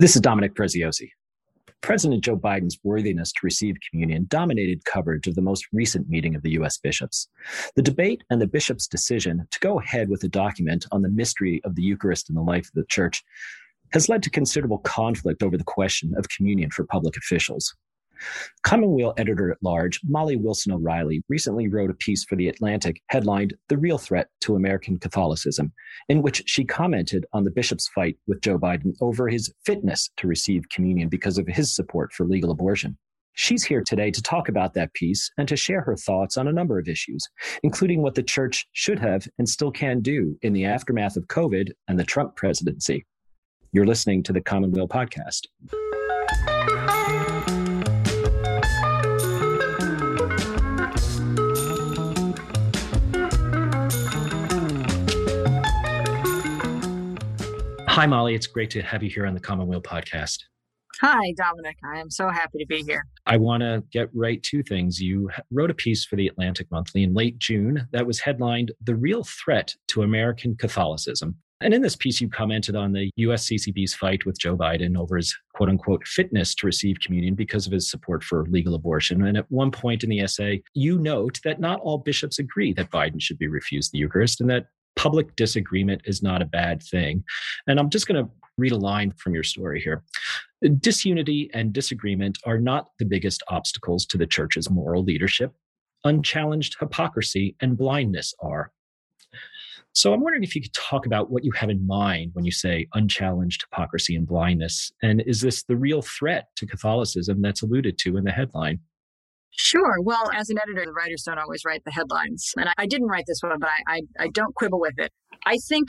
This is Dominic Preziosi. President Joe Biden's worthiness to receive communion dominated coverage of the most recent meeting of the U.S. bishops. The debate and the bishops' decision to go ahead with a document on the mystery of the Eucharist in the life of the church has led to considerable conflict over the question of communion for public officials. Commonweal editor at large Molly Wilson O'Reilly recently wrote a piece for The Atlantic headlined The Real Threat to American Catholicism, in which she commented on the bishop's fight with Joe Biden over his fitness to receive communion because of his support for legal abortion. She's here today to talk about that piece and to share her thoughts on a number of issues, including what the church should have and still can do in the aftermath of COVID and the Trump presidency. You're listening to the Commonweal podcast. Hi, Molly. It's great to have you here on the Commonweal podcast. Hi, Dominic. I am so happy to be here. I want to get right to things. You wrote a piece for the Atlantic Monthly in late June that was headlined The Real Threat to American Catholicism. And in this piece, you commented on the USCCB's fight with Joe Biden over his quote unquote fitness to receive communion because of his support for legal abortion. And at one point in the essay, you note that not all bishops agree that Biden should be refused the Eucharist and that public disagreement is not a bad thing. And I'm just going to read a line from your story here. Disunity and disagreement are not the biggest obstacles to the church's moral leadership. Unchallenged hypocrisy and blindness are. So I'm wondering if you could talk about what you have in mind when you say unchallenged hypocrisy and blindness. And is this the real threat to Catholicism that's alluded to in the headline? Sure. Well, as an editor, the writers don't always write the headlines. And I, I didn't write this one, but I, I, I don't quibble with it. I think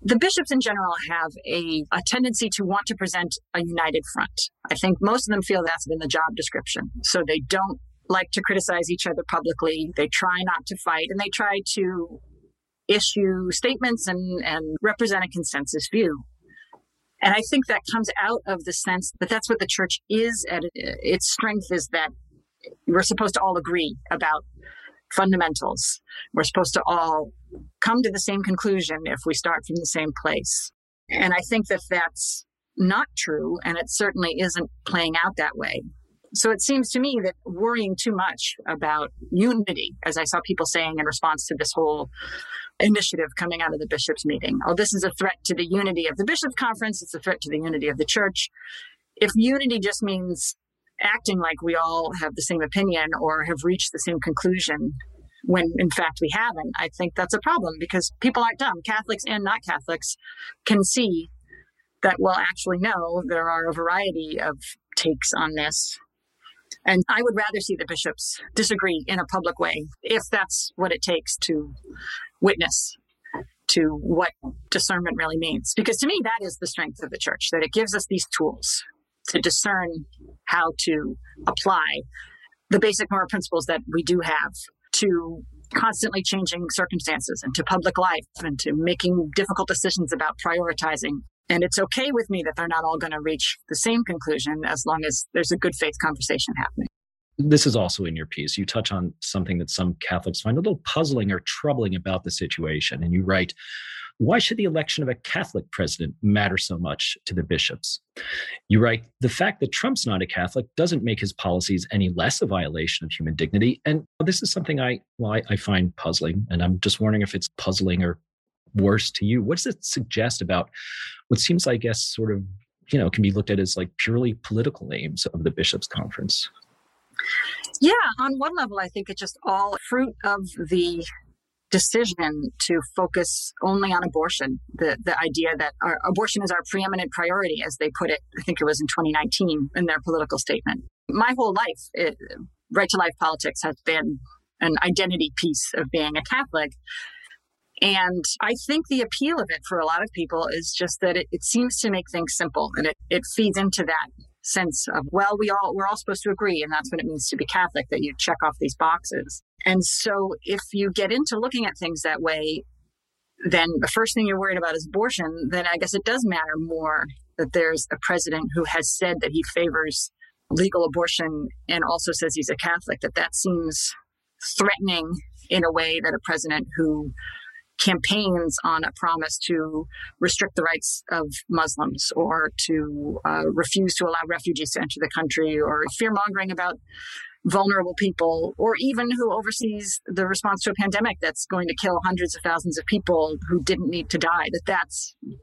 the bishops in general have a, a tendency to want to present a united front. I think most of them feel that's been the job description. So they don't like to criticize each other publicly. They try not to fight and they try to issue statements and, and represent a consensus view. And I think that comes out of the sense that that's what the church is at its strength is that we're supposed to all agree about fundamentals. We're supposed to all come to the same conclusion if we start from the same place. And I think that that's not true, and it certainly isn't playing out that way. So it seems to me that worrying too much about unity, as I saw people saying in response to this whole initiative coming out of the bishops' meeting, oh, this is a threat to the unity of the bishops' conference, it's a threat to the unity of the church. If unity just means acting like we all have the same opinion or have reached the same conclusion when in fact we haven't, I think that's a problem because people aren't dumb. Catholics and not Catholics can see that, well, actually, no, there are a variety of takes on this. And I would rather see the bishops disagree in a public way if that's what it takes to witness to what discernment really means. Because to me, that is the strength of the church, that it gives us these tools to discern how to apply the basic moral principles that we do have to constantly changing circumstances and to public life and to making difficult decisions about prioritizing. And it's okay with me that they're not all going to reach the same conclusion as long as there's a good faith conversation happening. This is also in your piece. You touch on something that some Catholics find a little puzzling or troubling about the situation. And you write, why should the election of a Catholic president matter so much to the bishops? You write, the fact that Trump's not a Catholic doesn't make his policies any less a violation of human dignity. And this is something I, well, I, I find puzzling. And I'm just wondering if it's puzzling or worse to you. What does it suggest about what seems, I guess, sort of, you know, can be looked at as like purely political aims of the bishops' conference? Yeah, on one level, I think it's just all fruit of the decision to focus only on abortion. The the idea that our, abortion is our preeminent priority, as they put it, I think it was in 2019 in their political statement. My whole life, it, right to life politics has been an identity piece of being a Catholic. And I think the appeal of it for a lot of people is just that it, it seems to make things simple and it, it feeds into that sense of, well, we all, we're all supposed to agree. And that's what it means to be Catholic, that you check off these boxes. And so if you get into looking at things that way, then the first thing you're worried about is abortion, then I guess it does matter more that there's a president who has said that he favors legal abortion and also says he's a Catholic, that that seems threatening in a way that a president who campaigns on a promise to restrict the rights of Muslims or to uh, refuse to allow refugees to enter the country or fear mongering about vulnerable people or even who oversees the response to a pandemic that's going to kill hundreds of thousands of people who didn't need to die that that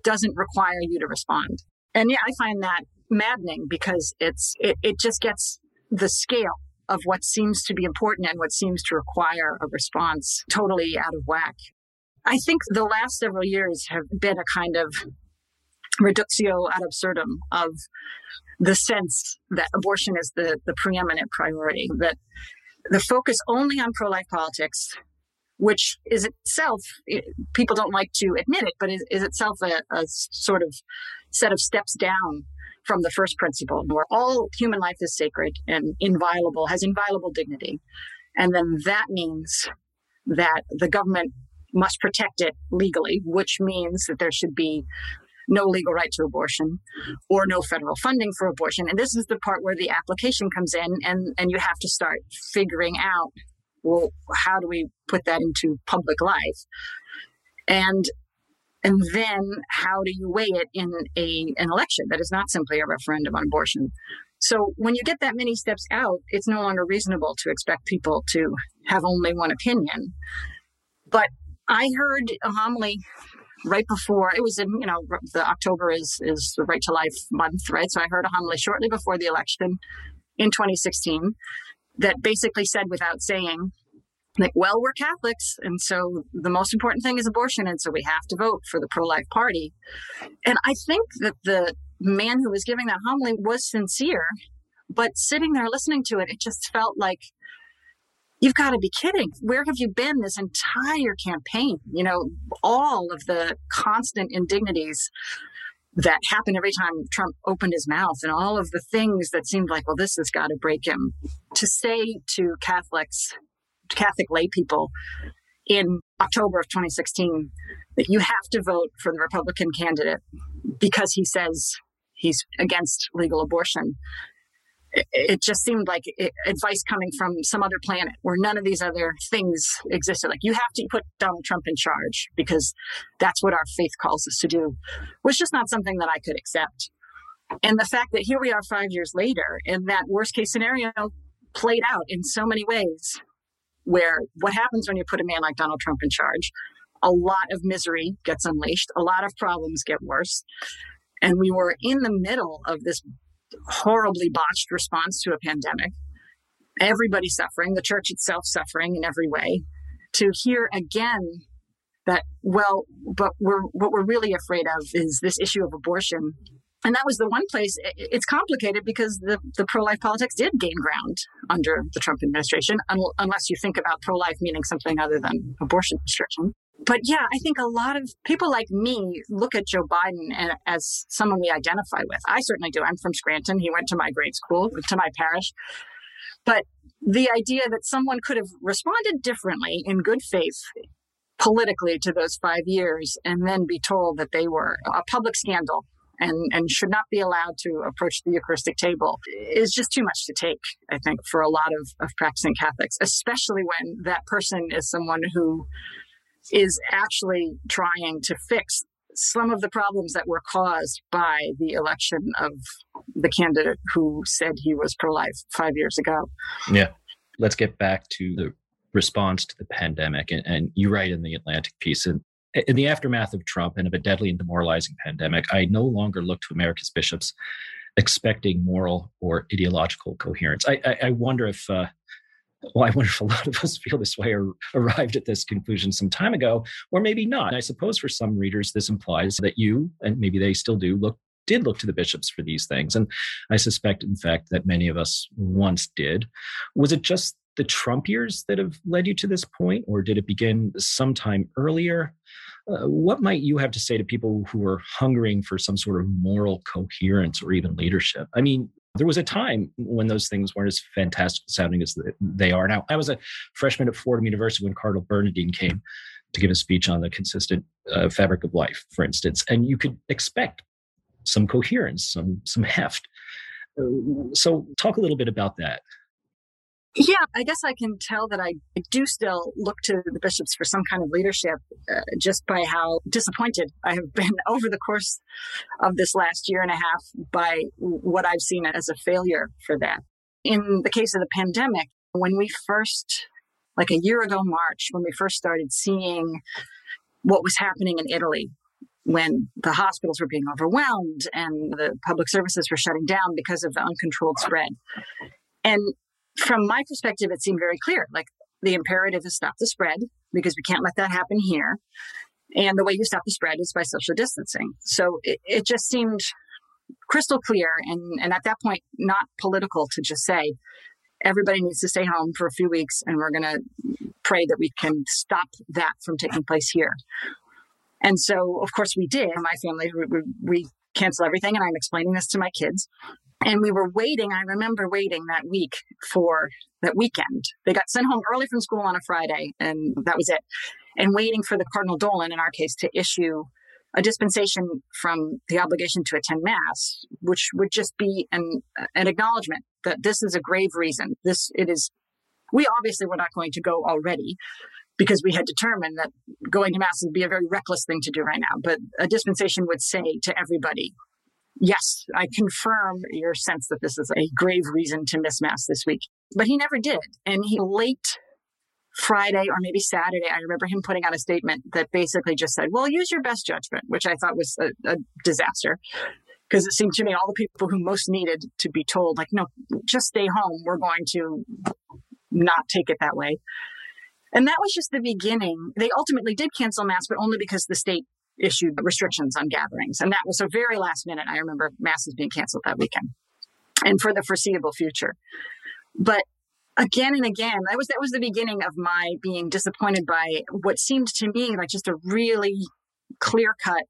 doesn't require you to respond. And yeah i find that maddening because it's it, it just gets the scale of what seems to be important and what seems to require a response totally out of whack I think the last several years have been a kind of reductio ad absurdum of the sense that abortion is the, the preeminent priority, that the focus only on pro life politics, which is itself, it, people don't like to admit it, but is, is itself a, a sort of set of steps down from the first principle, where all human life is sacred and inviolable, has inviolable dignity. And then that means that the government must protect it legally, which means that there should be no legal right to abortion or no federal funding for abortion. And this is the part where the application comes in and, and you have to start figuring out, well, how do we put that into public life? And and then how do you weigh it in a an election that is not simply a referendum on abortion? So when you get that many steps out, it's no longer reasonable to expect people to have only one opinion. But I heard a homily right before it was in you know the October is is the Right to Life month, right? So I heard a homily shortly before the election in 2016 that basically said without saying like, well, we're Catholics, and so the most important thing is abortion, and so we have to vote for the pro-life party. And I think that the man who was giving that homily was sincere, but sitting there listening to it, it just felt like You've got to be kidding. Where have you been this entire campaign? You know, all of the constant indignities that happened every time Trump opened his mouth and all of the things that seemed like, well, this has got to break him. To say to Catholics, Catholic lay people in October of 2016 that you have to vote for the Republican candidate because he says he's against legal abortion it just seemed like advice coming from some other planet where none of these other things existed. Like you have to put Donald Trump in charge because that's what our faith calls us to do was just not something that I could accept. And the fact that here we are five years later and that worst case scenario played out in so many ways where what happens when you put a man like Donald Trump in charge? A lot of misery gets unleashed. A lot of problems get worse. And we were in the middle of this horribly botched response to a pandemic, everybody suffering, the church itself suffering in every way, to hear again that, well, but we're, what we're really afraid of is this issue of abortion. And that was the one place it's complicated because the, the pro life politics did gain ground under the Trump administration, un- unless you think about pro life meaning something other than abortion restriction but yeah, I think a lot of people like me look at Joe Biden as someone we identify with. I certainly do. I'm from Scranton. He went to my grade school, to my parish. But the idea that someone could have responded differently in good faith politically to those five years and then be told that they were a public scandal and, and should not be allowed to approach the Eucharistic table is just too much to take, I think, for a lot of, of practicing Catholics, especially when that person is someone who is actually trying to fix some of the problems that were caused by the election of the candidate who said he was pro life five years ago. Yeah. Let's get back to the response to the pandemic. And, and you write in the Atlantic piece, in the aftermath of Trump and of a deadly and demoralizing pandemic, I no longer look to America's bishops expecting moral or ideological coherence. I, I, I wonder if uh, well, I wonder if a lot of us feel this way or arrived at this conclusion some time ago, or maybe not. I suppose for some readers, this implies that you, and maybe they still do, look did look to the bishops for these things. And I suspect, in fact, that many of us once did. Was it just the Trump years that have led you to this point, or did it begin sometime earlier? Uh, what might you have to say to people who are hungering for some sort of moral coherence or even leadership? I mean, there was a time when those things weren't as fantastic sounding as they are now. I was a freshman at Fordham University when Cardinal Bernardin came to give a speech on the consistent uh, fabric of life, for instance, and you could expect some coherence, some some heft. Uh, so, talk a little bit about that. Yeah, I guess I can tell that I do still look to the bishops for some kind of leadership uh, just by how disappointed I have been over the course of this last year and a half by what I've seen as a failure for that. In the case of the pandemic, when we first, like a year ago, March, when we first started seeing what was happening in Italy, when the hospitals were being overwhelmed and the public services were shutting down because of the uncontrolled spread. And from my perspective, it seemed very clear. Like the imperative is stop the spread because we can't let that happen here. And the way you stop the spread is by social distancing. So it, it just seemed crystal clear and, and at that point, not political to just say, everybody needs to stay home for a few weeks and we're going to pray that we can stop that from taking place here. And so, of course, we did. My family, we, we cancel everything. And I'm explaining this to my kids. And we were waiting. I remember waiting that week for that weekend. They got sent home early from school on a Friday, and that was it. And waiting for the Cardinal Dolan, in our case, to issue a dispensation from the obligation to attend mass, which would just be an, an acknowledgement that this is a grave reason. This, it is, we obviously were not going to go already because we had determined that going to mass would be a very reckless thing to do right now. But a dispensation would say to everybody, yes, I confirm your sense that this is a grave reason to miss mass this week. But he never did. And he late Friday or maybe Saturday, I remember him putting out a statement that basically just said, well, use your best judgment, which I thought was a, a disaster. Because it seemed to me all the people who most needed to be told, like, no, just stay home. We're going to not take it that way. And that was just the beginning. They ultimately did cancel mass, but only because the state issued restrictions on gatherings. And that was so very last minute. I remember masses being canceled that weekend and for the foreseeable future. But again and again, that was that was the beginning of my being disappointed by what seemed to me like just a really clear cut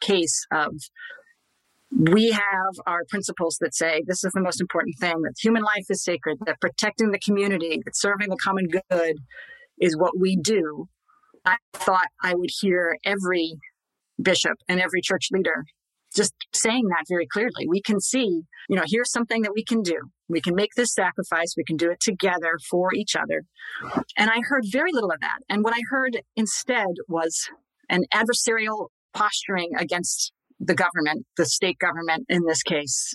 case of we have our principles that say this is the most important thing that human life is sacred that protecting the community that serving the common good is what we do, I thought I would hear every bishop and every church leader just saying that very clearly. We can see, you know, here's something that we can do. We can make this sacrifice. We can do it together for each other. And I heard very little of that. And what I heard instead was an adversarial posturing against the government, the state government in this case,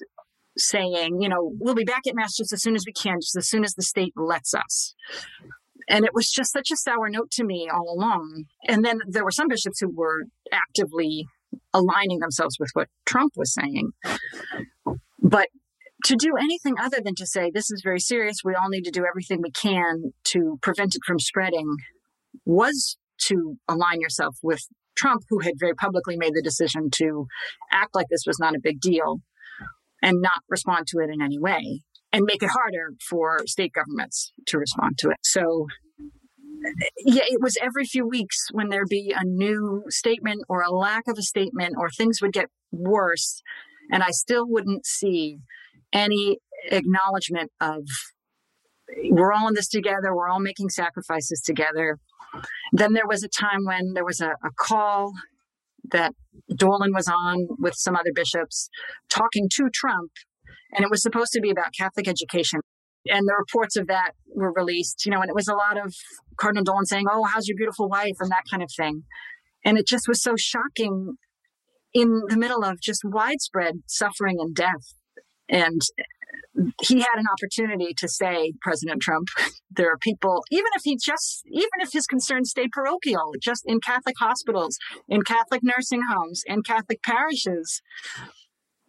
saying, you know, we'll be back at Mass just as soon as we can, just as soon as the state lets us. And it was just such a sour note to me all along. And then there were some bishops who were actively aligning themselves with what Trump was saying. But to do anything other than to say, this is very serious, we all need to do everything we can to prevent it from spreading, was to align yourself with Trump, who had very publicly made the decision to act like this was not a big deal and not respond to it in any way and make it harder for state governments to respond to it. So, yeah, it was every few weeks when there'd be a new statement or a lack of a statement or things would get worse. And I still wouldn't see any acknowledgement of we're all in this together, we're all making sacrifices together. Then there was a time when there was a, a call that Dolan was on with some other bishops talking to Trump and it was supposed to be about Catholic education. And the reports of that were released, you know, and it was a lot of Cardinal Dolan saying, Oh, how's your beautiful wife? and that kind of thing. And it just was so shocking in the middle of just widespread suffering and death. And he had an opportunity to say, President Trump, there are people, even if he just, even if his concerns stayed parochial, just in Catholic hospitals, in Catholic nursing homes, in Catholic parishes,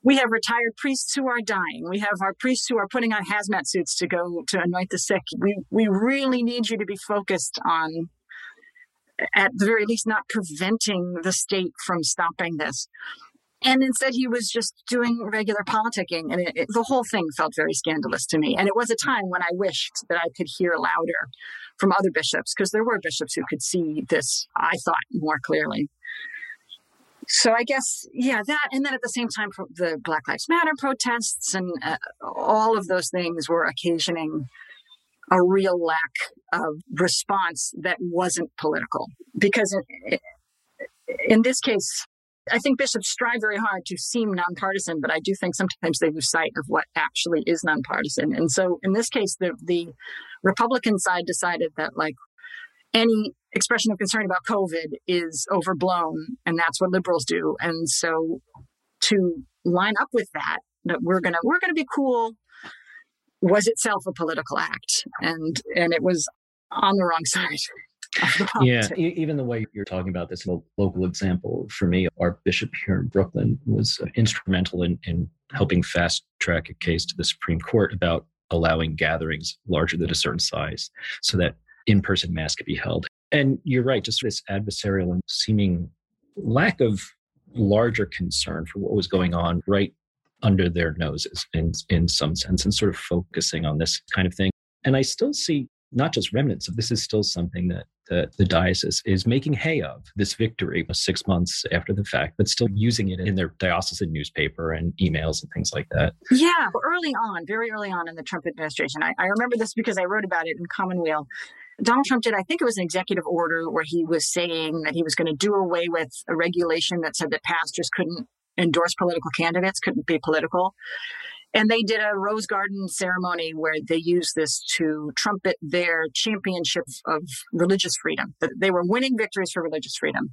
we have retired priests who are dying. We have our priests who are putting on hazmat suits to go to anoint the sick. We we really need you to be focused on at the very least not preventing the state from stopping this. And instead, he was just doing regular politicking, and it, it, the whole thing felt very scandalous to me. And it was a time when I wished that I could hear louder from other bishops, because there were bishops who could see this, I thought, more clearly so I guess, yeah, that. And then at the same time, the Black Lives Matter protests and uh, all of those things were occasioning a real lack of response that wasn't political. Because in, in this case, I think bishops strive very hard to seem nonpartisan, but I do think sometimes they lose sight of what actually is nonpartisan. And so in this case, the, the Republican side decided that like any expression of concern about COVID is overblown, and that's what liberals do. And so to line up with that, that we're gonna we're gonna be cool was itself a political act. And and it was on the wrong side yeah. even the way you're talking about this a local example for me our bishop here in brooklyn was instrumental in, in helping fast track a case to the supreme court about allowing gatherings larger than a certain size so that in-person mass could be held and you're right just this adversarial and seeming lack of larger concern for what was going on right under their noses in, in some sense and sort of focusing on this kind of thing. And I still see not just remnants of this is still something that the, the diocese is making hay of this victory six months after the fact, but still using it in their diocesan newspaper and emails and things like that. Yeah, early on, very early on in the Trump administration. I, I remember this because I wrote about it in Commonweal. Donald Trump did, I think it was an executive order where he was saying that he was going to do away with a regulation that said that pastors couldn't endorse political candidates, couldn't be political. And they did a Rose Garden ceremony where they used this to trumpet their championship of religious freedom. They were winning victories for religious freedom.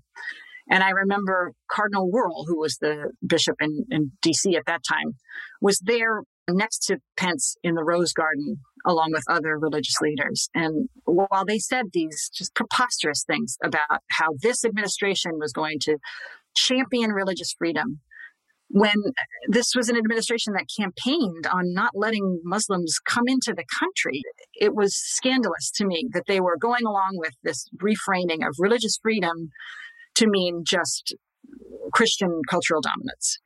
And I remember Cardinal Wuerl, who was the bishop in, in DC at that time, was there next to Pence in the Rose Garden along with other religious leaders. And while they said these just preposterous things about how this administration was going to champion religious freedom, when this was an administration that campaigned on not letting Muslims come into the country, it was scandalous to me that they were going along with this reframing of religious freedom to mean just Christian cultural dominance.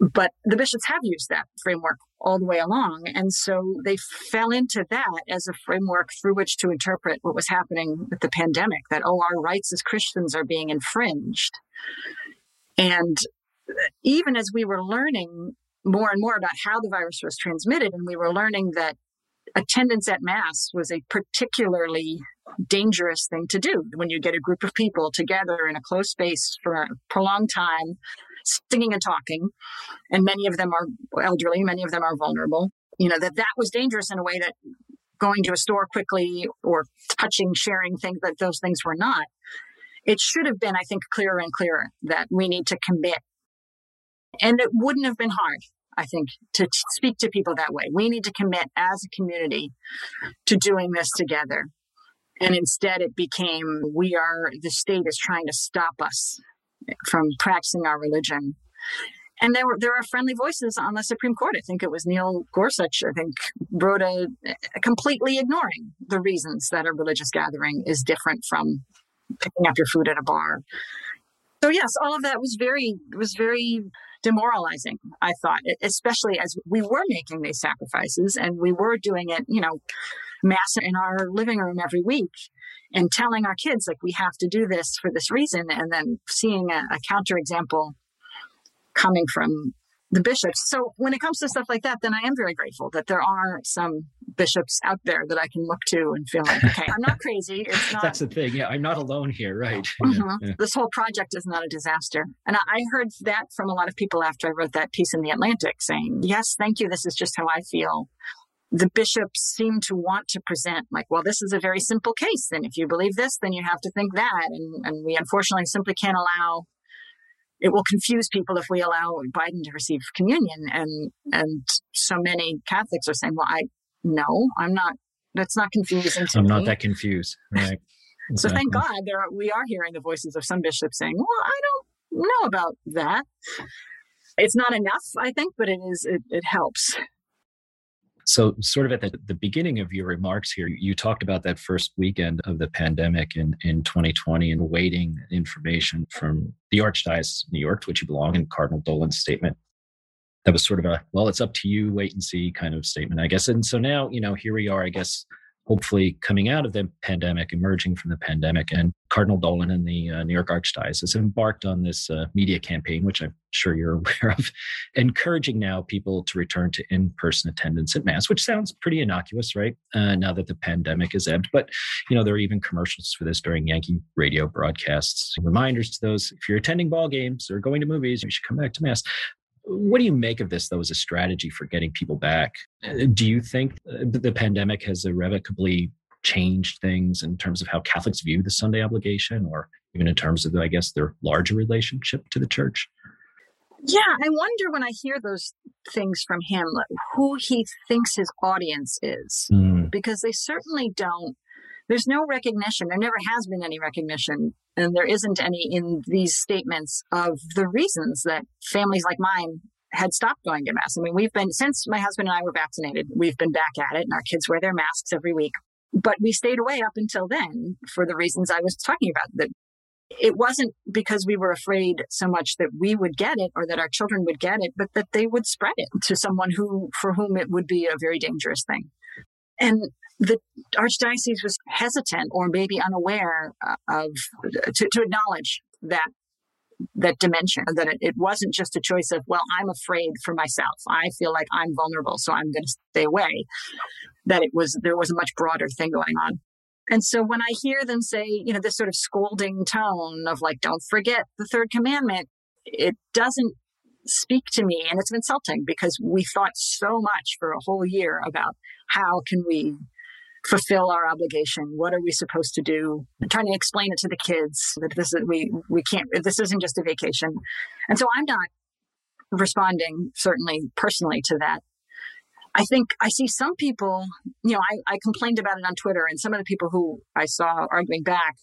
But the bishops have used that framework all the way along. And so they fell into that as a framework through which to interpret what was happening with the pandemic that, oh, our rights as Christians are being infringed. And uh, even as we were learning more and more about how the virus was transmitted, and we were learning that attendance at mass was a particularly dangerous thing to do when you get a group of people together in a closed space for a prolonged time, singing and talking, and many of them are elderly, many of them are vulnerable. You know, that that was dangerous in a way that going to a store quickly or touching, sharing things, that those things were not. It should have been, I think, clearer and clearer that we need to commit and it wouldn't have been hard, I think, to speak to people that way. We need to commit as a community to doing this together. And instead, it became we are, the state is trying to stop us from practicing our religion. And there were there are friendly voices on the Supreme Court. I think it was Neil Gorsuch. I think wrote a, a completely ignoring the reasons that a religious gathering is different from picking up your food at a bar. So yes, all of that was very was very demoralizing, I thought, especially as we were making these sacrifices and we were doing it, you know, mass in our living room every week and telling our kids, like, we have to do this for this reason. And then seeing a, a counterexample coming from the bishops. So when it comes to stuff like that, then I am very grateful that there are some bishops out there that I can look to and feel like, okay, I'm not crazy. It's not. That's the thing. Yeah, I'm not alone here, right? Mm-hmm. Yeah. This whole project is not a disaster. And I heard that from a lot of people after I wrote that piece in the Atlantic, saying, "Yes, thank you. This is just how I feel." The bishops seem to want to present like, well, this is a very simple case. And if you believe this, then you have to think that. And, and we unfortunately simply can't allow it will confuse people if we allow Biden to receive communion. And and so many Catholics are saying, well, I no, I'm not. That's not confusing to I'm me. not that confused. Right. so thank God there are, we are hearing the voices of some bishops saying, well, I don't know about that. It's not enough, I think, but it is. It, it helps. So, sort of at the, the beginning of your remarks here, you talked about that first weekend of the pandemic in, in 2020 and waiting information from the Archdiocese of New York, to which you belong, and Cardinal Dolan's statement. That was sort of a, well, it's up to you, wait and see kind of statement, I guess. And so now, you know, here we are, I guess, hopefully coming out of the pandemic, emerging from the pandemic. And Cardinal Dolan and the uh, New York Archdiocese embarked on this uh, media campaign, which I'm sure you're aware of, encouraging now people to return to in person attendance at Mass, which sounds pretty innocuous, right? Uh, now that the pandemic is ebbed. But, you know, there are even commercials for this during Yankee radio broadcasts. Reminders to those if you're attending ball games or going to movies, you should come back to Mass. What do you make of this, though, as a strategy for getting people back? Uh, do you think the pandemic has irrevocably changed things in terms of how Catholics view the Sunday obligation, or even in terms of, I guess, their larger relationship to the church? Yeah, I wonder when I hear those things from him, who he thinks his audience is, mm. because they certainly don't. There's no recognition. There never has been any recognition and there isn't any in these statements of the reasons that families like mine had stopped going to mass. I mean, we've been, since my husband and I were vaccinated, we've been back at it and our kids wear their masks every week. But we stayed away up until then for the reasons I was talking about. That it wasn't because we were afraid so much that we would get it or that our children would get it, but that they would spread it to someone who, for whom it would be a very dangerous thing. And the archdiocese was hesitant or maybe unaware uh, of to, to acknowledge that that dimension that it, it, wasn't just a choice of well i'm afraid for myself. I feel like i'm vulnerable so i'm going to stay away. That it was there was a much broader thing going on. And so when i hear them say you know this sort of scolding tone of like don't forget the third commandment it doesn't speak to me and it's insulting because we thought so much for a whole year about how can we fulfill our obligation. What are we supposed to do? I'm trying to explain it to the kids that this is we we can't. This isn't just a vacation, and so I'm not responding certainly personally to that. I think I see some people. You know, I, I complained about it on Twitter, and some of the people who I saw arguing back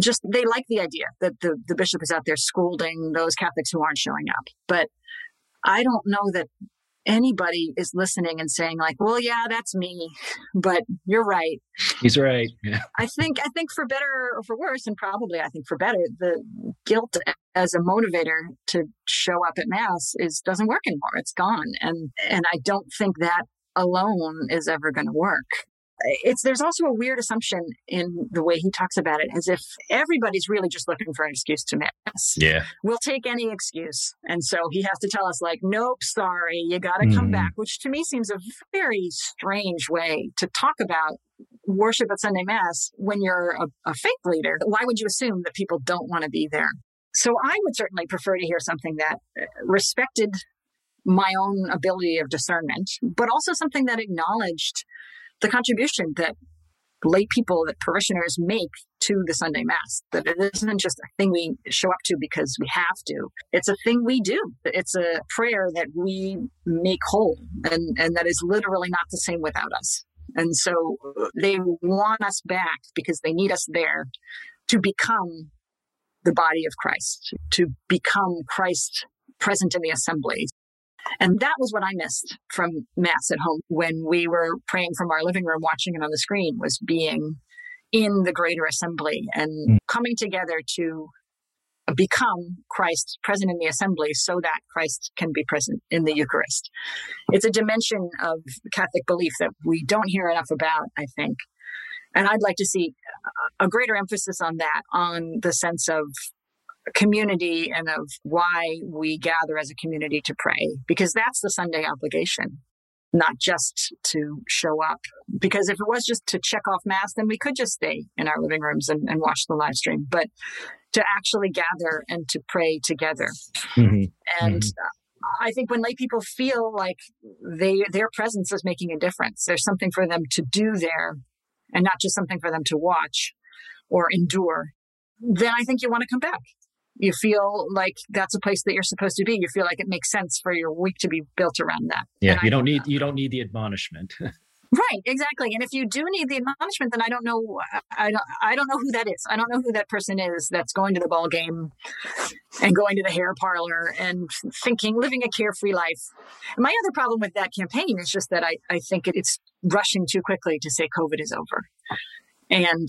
just they like the idea that the, the bishop is out there scolding those Catholics who aren't showing up. But I don't know that anybody is listening and saying like, well, yeah, that's me, but you're right. He's right. Yeah. I think, I think for better or for worse, and probably I think for better, the guilt as a motivator to show up at mass is doesn't work anymore. It's gone. And, and I don't think that alone is ever going to work it's there's also a weird assumption in the way he talks about it as if everybody's really just looking for an excuse to miss yeah we'll take any excuse and so he has to tell us like nope sorry you got to mm. come mm-hmm. back which to me seems a very strange way to talk about worship at sunday mass when you're a, a faith leader why would you assume that people don't want to be there so i would certainly prefer to hear something that uh, respected my own ability of discernment but also something that acknowledged the contribution that lay people, that parishioners make to the Sunday Mass. That it isn't just a thing we show up to because we have to. It's a thing we do. It's a prayer that we make whole and, and that is literally not the same without us. And so uh, they want us back because they need us there to become the body of Christ, to become Christ present in the assembly, and that was what I missed from Mass at home when we were praying from our living room, watching it on the screen, was being in the greater assembly and mm. coming together to become Christ present in the assembly so that Christ can be present in the Eucharist. It's a dimension of Catholic belief that we don't hear enough about, I think. And I'd like to see a greater emphasis on that, on the sense of community and of why we gather as a community to pray, because that's the Sunday obligation, not just to show up. Because if it was just to check off Mass, then we could just stay in our living rooms and, and watch the live stream. But to actually gather and to pray together. Mm-hmm. And mm-hmm. I think when lay people feel like they their presence is making a difference, there's something for them to do there and not just something for them to watch or endure, then I think you want to come back you feel like that's a place that you're supposed to be. You feel like it makes sense for your week to be built around that. Yeah, and you I don't need that. you don't need the admonishment. right, exactly. And if you do need the admonishment, then I don't know. I don't. I don't know who that is. I don't know who that person is that's going to the ball game and going to the hair parlor and thinking, living a carefree life. My other problem with that campaign is just that I I think it's rushing too quickly to say COVID is over. And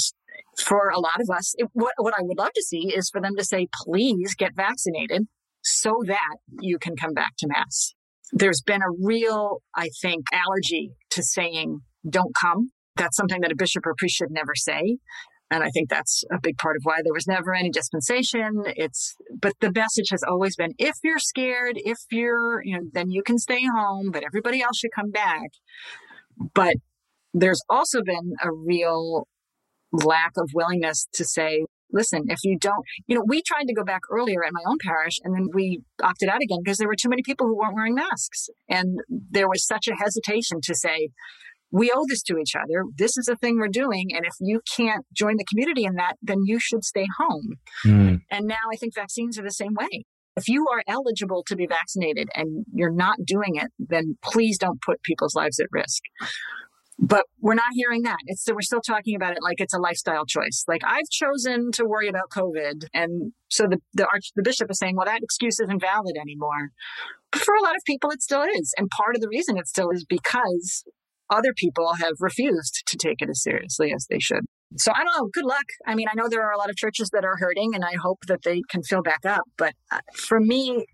for a lot of us, it, what, what I would love to see is for them to say, please get vaccinated so that you can come back to Mass. There's been a real, I think, allergy to saying, don't come. that's something that a bishop or priest should never say. And I think that's a big part of why there was never any dispensation. It's, but the message has always been, if you're scared, if you're, you know, then you can stay home, but everybody else should come back. But there's also been a real lack of willingness to say, listen, if you don't, you know, we tried to go back earlier at my own parish and then we opted out again because there were too many people who weren't wearing masks. And there was such a hesitation to say, we owe this to each other. This is a thing we're doing. And if you can't join the community in that, then you should stay home. Mm. And now I think vaccines are the same way. If you are eligible to be vaccinated and you're not doing it, then please don't put people's lives at risk. But we're not hearing that. It's we're still talking about it like it's a lifestyle choice. Like I've chosen to worry about COVID, and so the the arch the bishop is saying, well, that excuse isn't valid anymore. But for a lot of people, it still is, and part of the reason it still is because other people have refused to take it as seriously as they should. So I don't know. Good luck. I mean, I know there are a lot of churches that are hurting, and I hope that they can fill back up. But uh, for me,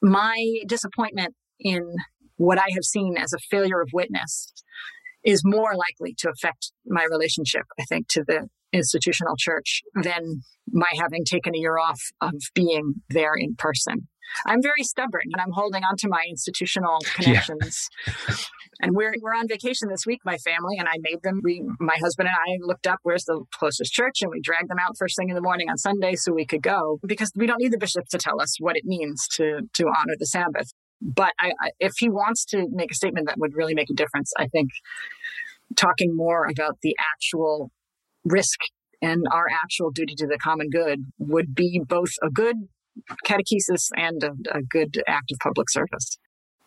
my disappointment in what I have seen as a failure of witness is more likely to affect my relationship, I think, to the institutional church than my having taken a year off of being there in person. I'm very stubborn and I'm holding on to my institutional connections. Yeah. and we're we're on vacation this week, my family, and I made them. We, my husband and I, looked up where's the closest church, and we dragged them out first thing in the morning on Sunday so we could go because we don't need the bishop to tell us what it means to to honor the Sabbath. But I, I, if he wants to make a statement that would really make a difference, I think talking more about the actual risk and our actual duty to the common good would be both a good catechesis and a, a good act of public service.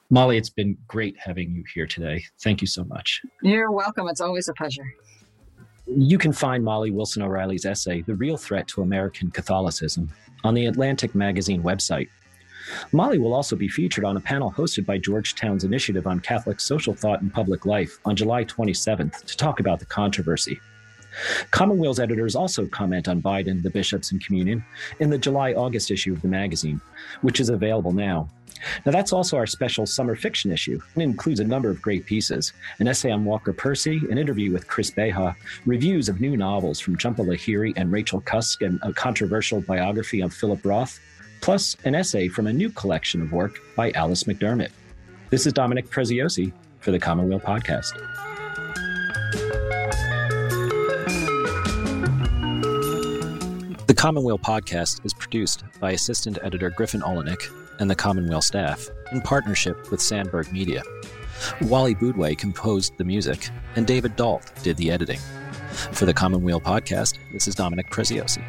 Molly, it's been great having you here today. Thank you so much. You're welcome. It's always a pleasure. You can find Molly Wilson O'Reilly's essay, The Real Threat to American Catholicism, on the Atlantic Magazine website. Molly will also be featured on a panel hosted by Georgetown's Initiative on Catholic Social Thought and Public Life on July 27th to talk about the controversy. Commonweal's editors also comment on Biden, the bishops, and communion in the July August issue of the magazine, which is available now. Now, that's also our special summer fiction issue. It includes a number of great pieces an essay on Walker Percy, an interview with Chris Beha, reviews of new novels from Jhumpa Lahiri and Rachel Cusk, and a controversial biography on Philip Roth, plus an essay from a new collection of work by Alice McDermott. This is Dominic Preziosi for the Commonweal Podcast. The Commonweal Podcast is produced by assistant editor Griffin Oleynick and the Commonweal staff in partnership with Sandberg Media. Wally Boudway composed the music, and David Dalt did the editing. For the Commonweal Podcast, this is Dominic Preziosi.